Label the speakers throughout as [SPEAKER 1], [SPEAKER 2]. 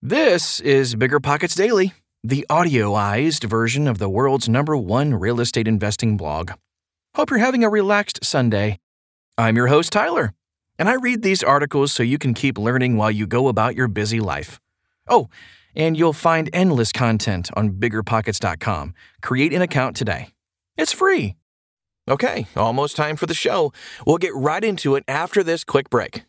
[SPEAKER 1] This is BiggerPockets Daily, the audioized version of the world's number one real estate investing blog. Hope you're having a relaxed Sunday. I'm your host, Tyler, and I read these articles so you can keep learning while you go about your busy life. Oh, and you'll find endless content on biggerpockets.com. Create an account today. It's free. Okay, almost time for the show. We'll get right into it after this quick break.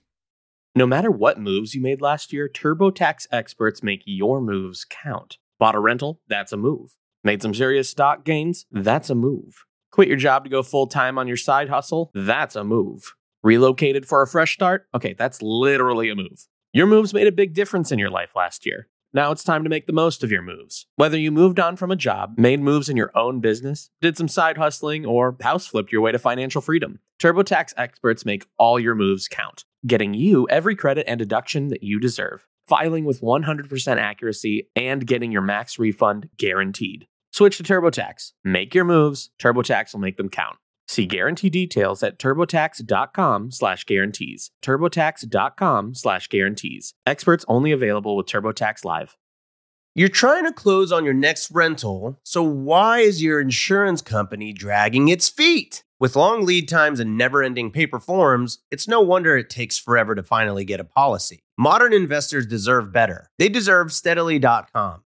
[SPEAKER 2] No matter what moves you made last year, TurboTax experts make your moves count. Bought a rental? That's a move. Made some serious stock gains? That's a move. Quit your job to go full time on your side hustle? That's a move. Relocated for a fresh start? Okay, that's literally a move. Your moves made a big difference in your life last year. Now it's time to make the most of your moves. Whether you moved on from a job, made moves in your own business, did some side hustling, or house flipped your way to financial freedom, TurboTax experts make all your moves count, getting you every credit and deduction that you deserve, filing with 100% accuracy, and getting your max refund guaranteed. Switch to TurboTax. Make your moves. TurboTax will make them count. See guarantee details at turbotax.com slash guarantees. turbotax.com slash guarantees. Experts only available with TurboTax Live.
[SPEAKER 3] You're trying to close on your next rental, so why is your insurance company dragging its feet? With long lead times and never ending paper forms, it's no wonder it takes forever to finally get a policy. Modern investors deserve better. They deserve steadily.com.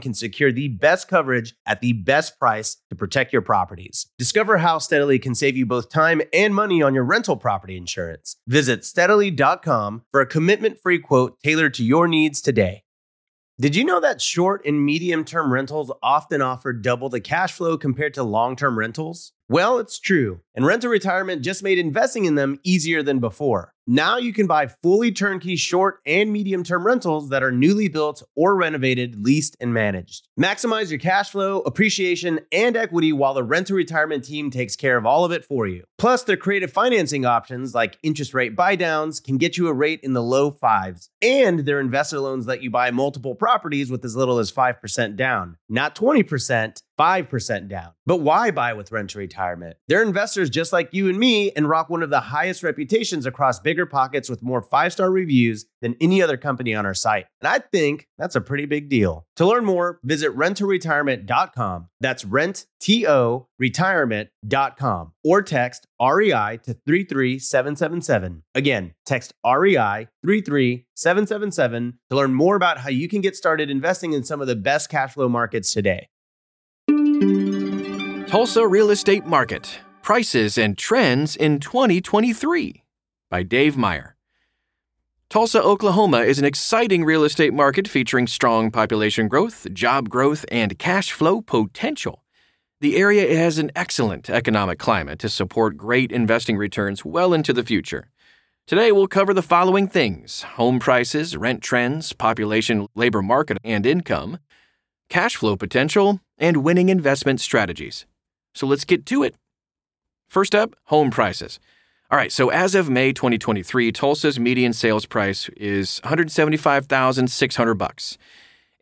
[SPEAKER 3] can secure the best coverage at the best price to protect your properties. Discover how Steadily can save you both time and money on your rental property insurance. Visit steadily.com for a commitment free quote tailored to your needs today. Did you know that short and medium term rentals often offer double the cash flow compared to long term rentals? Well, it's true, and Rent to Retirement just made investing in them easier than before. Now you can buy fully turnkey short and medium term rentals that are newly built or renovated, leased, and managed. Maximize your cash flow, appreciation, and equity while the Rent to Retirement team takes care of all of it for you. Plus, their creative financing options like interest rate buydowns can get you a rate in the low fives, and their investor loans let you buy multiple properties with as little as 5% down, not 20%. 5% down. But why buy with Rent to Retirement? They're investors just like you and me and rock one of the highest reputations across BiggerPockets with more five star reviews than any other company on our site. And I think that's a pretty big deal. To learn more, visit renttoretirement.com. That's rent, T O, retirement.com or text REI to 33777. Again, text REI 33777 to learn more about how you can get started investing in some of the best cash flow markets today.
[SPEAKER 1] Tulsa Real Estate Market Prices and Trends in 2023 by Dave Meyer. Tulsa, Oklahoma is an exciting real estate market featuring strong population growth, job growth, and cash flow potential. The area has an excellent economic climate to support great investing returns well into the future. Today, we'll cover the following things home prices, rent trends, population, labor market, and income, cash flow potential, and winning investment strategies. So let's get to it. First up, home prices. All right, so as of May 2023, Tulsa's median sales price is 175,600 bucks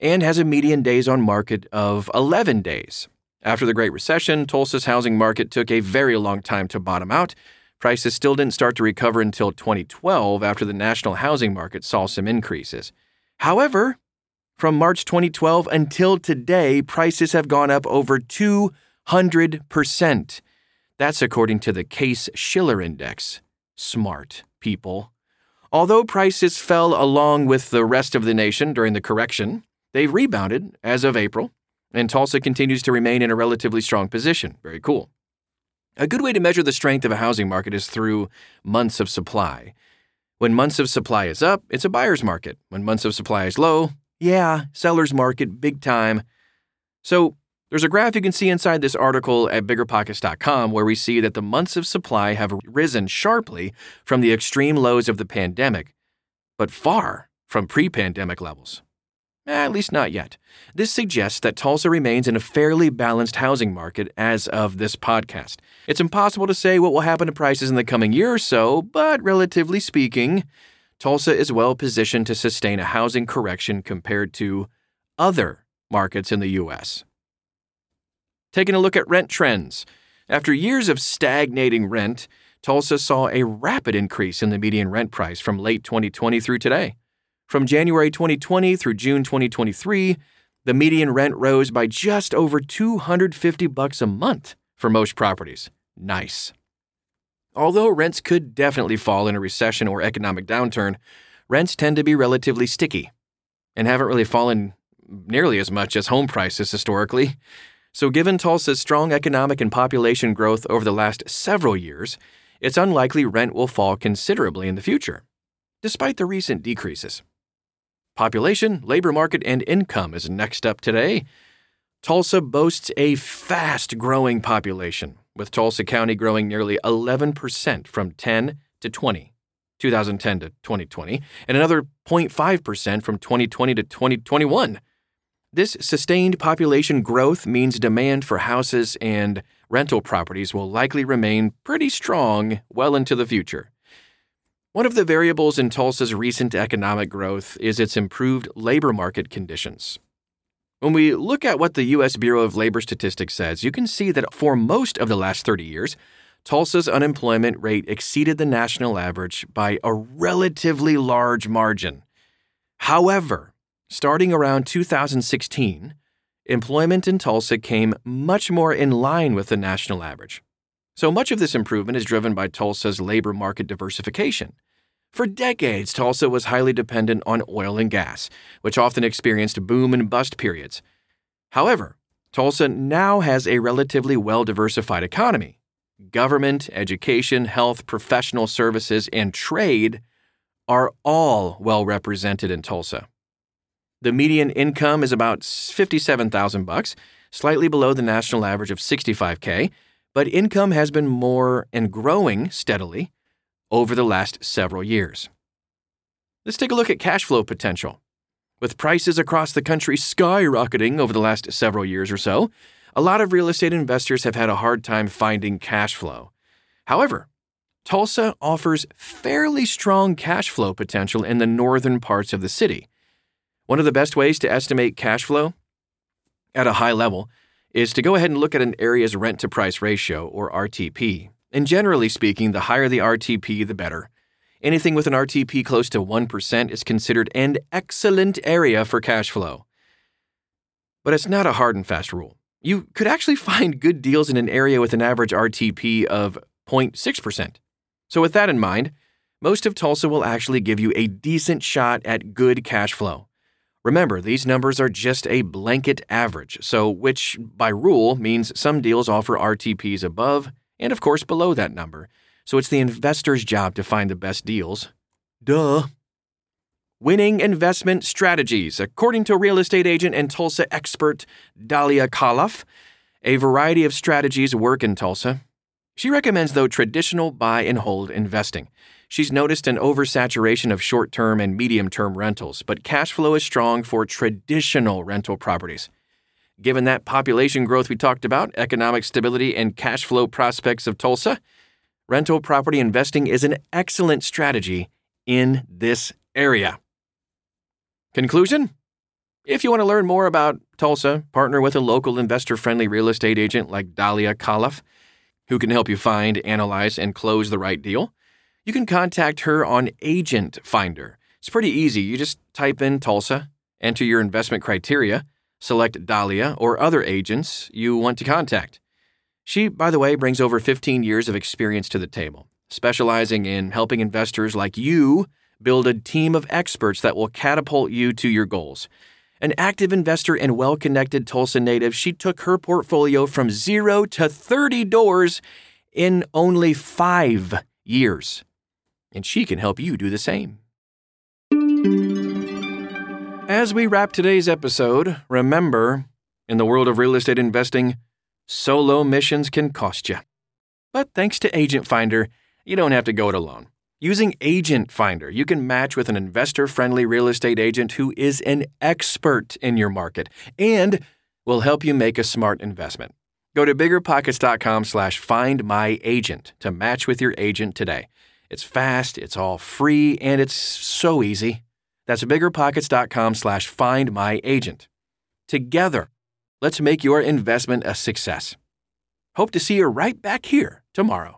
[SPEAKER 1] and has a median days on market of 11 days. After the Great Recession, Tulsa's housing market took a very long time to bottom out. Prices still didn't start to recover until 2012 after the national housing market saw some increases. However, from March 2012 until today, prices have gone up over 2 100%. That's according to the Case Shiller Index. Smart people. Although prices fell along with the rest of the nation during the correction, they've rebounded as of April, and Tulsa continues to remain in a relatively strong position. Very cool. A good way to measure the strength of a housing market is through months of supply. When months of supply is up, it's a buyer's market. When months of supply is low, yeah, seller's market, big time. So, there's a graph you can see inside this article at biggerpockets.com where we see that the months of supply have risen sharply from the extreme lows of the pandemic, but far from pre pandemic levels. Eh, at least not yet. This suggests that Tulsa remains in a fairly balanced housing market as of this podcast. It's impossible to say what will happen to prices in the coming year or so, but relatively speaking, Tulsa is well positioned to sustain a housing correction compared to other markets in the U.S. Taking a look at rent trends. After years of stagnating rent, Tulsa saw a rapid increase in the median rent price from late 2020 through today. From January 2020 through June 2023, the median rent rose by just over 250 bucks a month for most properties. Nice. Although rents could definitely fall in a recession or economic downturn, rents tend to be relatively sticky and haven't really fallen nearly as much as home prices historically. So, given Tulsa's strong economic and population growth over the last several years, it's unlikely rent will fall considerably in the future, despite the recent decreases. Population, labor market, and income is next up today. Tulsa boasts a fast growing population, with Tulsa County growing nearly 11% from 10 to 20, 2010 to 2020, and another 0.5% from 2020 to 2021. This sustained population growth means demand for houses and rental properties will likely remain pretty strong well into the future. One of the variables in Tulsa's recent economic growth is its improved labor market conditions. When we look at what the U.S. Bureau of Labor Statistics says, you can see that for most of the last 30 years, Tulsa's unemployment rate exceeded the national average by a relatively large margin. However, starting around 2016, employment in Tulsa came much more in line with the national average. So much of this improvement is driven by Tulsa's labor market diversification. For decades, Tulsa was highly dependent on oil and gas, which often experienced boom and bust periods. However, Tulsa now has a relatively well diversified economy. Government, education, health, professional services, and trade are all well represented in Tulsa. The median income is about 57,000 bucks, slightly below the national average of 65k, but income has been more and growing steadily over the last several years. Let's take a look at cash flow potential. With prices across the country skyrocketing over the last several years or so, a lot of real estate investors have had a hard time finding cash flow. However, Tulsa offers fairly strong cash flow potential in the northern parts of the city. One of the best ways to estimate cash flow at a high level is to go ahead and look at an area's rent to price ratio, or RTP. And generally speaking, the higher the RTP, the better. Anything with an RTP close to 1% is considered an excellent area for cash flow. But it's not a hard and fast rule. You could actually find good deals in an area with an average RTP of 0.6%. So, with that in mind, most of Tulsa will actually give you a decent shot at good cash flow. Remember, these numbers are just a blanket average, so which by rule means some deals offer RTPs above and of course below that number, so it's the investor's job to find the best deals. Duh. Winning investment strategies. According to real estate agent and Tulsa expert Dalia Kaloff, a variety of strategies work in Tulsa. She recommends, though, traditional buy and hold investing. She's noticed an oversaturation of short term and medium term rentals, but cash flow is strong for traditional rental properties. Given that population growth we talked about, economic stability, and cash flow prospects of Tulsa, rental property investing is an excellent strategy in this area. Conclusion? If you want to learn more about Tulsa, partner with a local investor friendly real estate agent like Dalia Kaloff, who can help you find, analyze, and close the right deal. You can contact her on Agent Finder. It's pretty easy. You just type in Tulsa, enter your investment criteria, Select Dahlia or other agents you want to contact. She, by the way, brings over 15 years of experience to the table, specializing in helping investors like you build a team of experts that will catapult you to your goals. An active investor and well connected Tulsa native, she took her portfolio from zero to 30 doors in only five years. And she can help you do the same. As we wrap today's episode, remember in the world of real estate investing, solo missions can cost you. But thanks to Agent Finder, you don't have to go it alone. Using Agent Finder, you can match with an investor friendly real estate agent who is an expert in your market and will help you make a smart investment. Go to biggerpockets.com slash find my agent to match with your agent today. It's fast, it's all free, and it's so easy. That's biggerpockets.com slash find my agent. Together, let's make your investment a success. Hope to see you right back here tomorrow.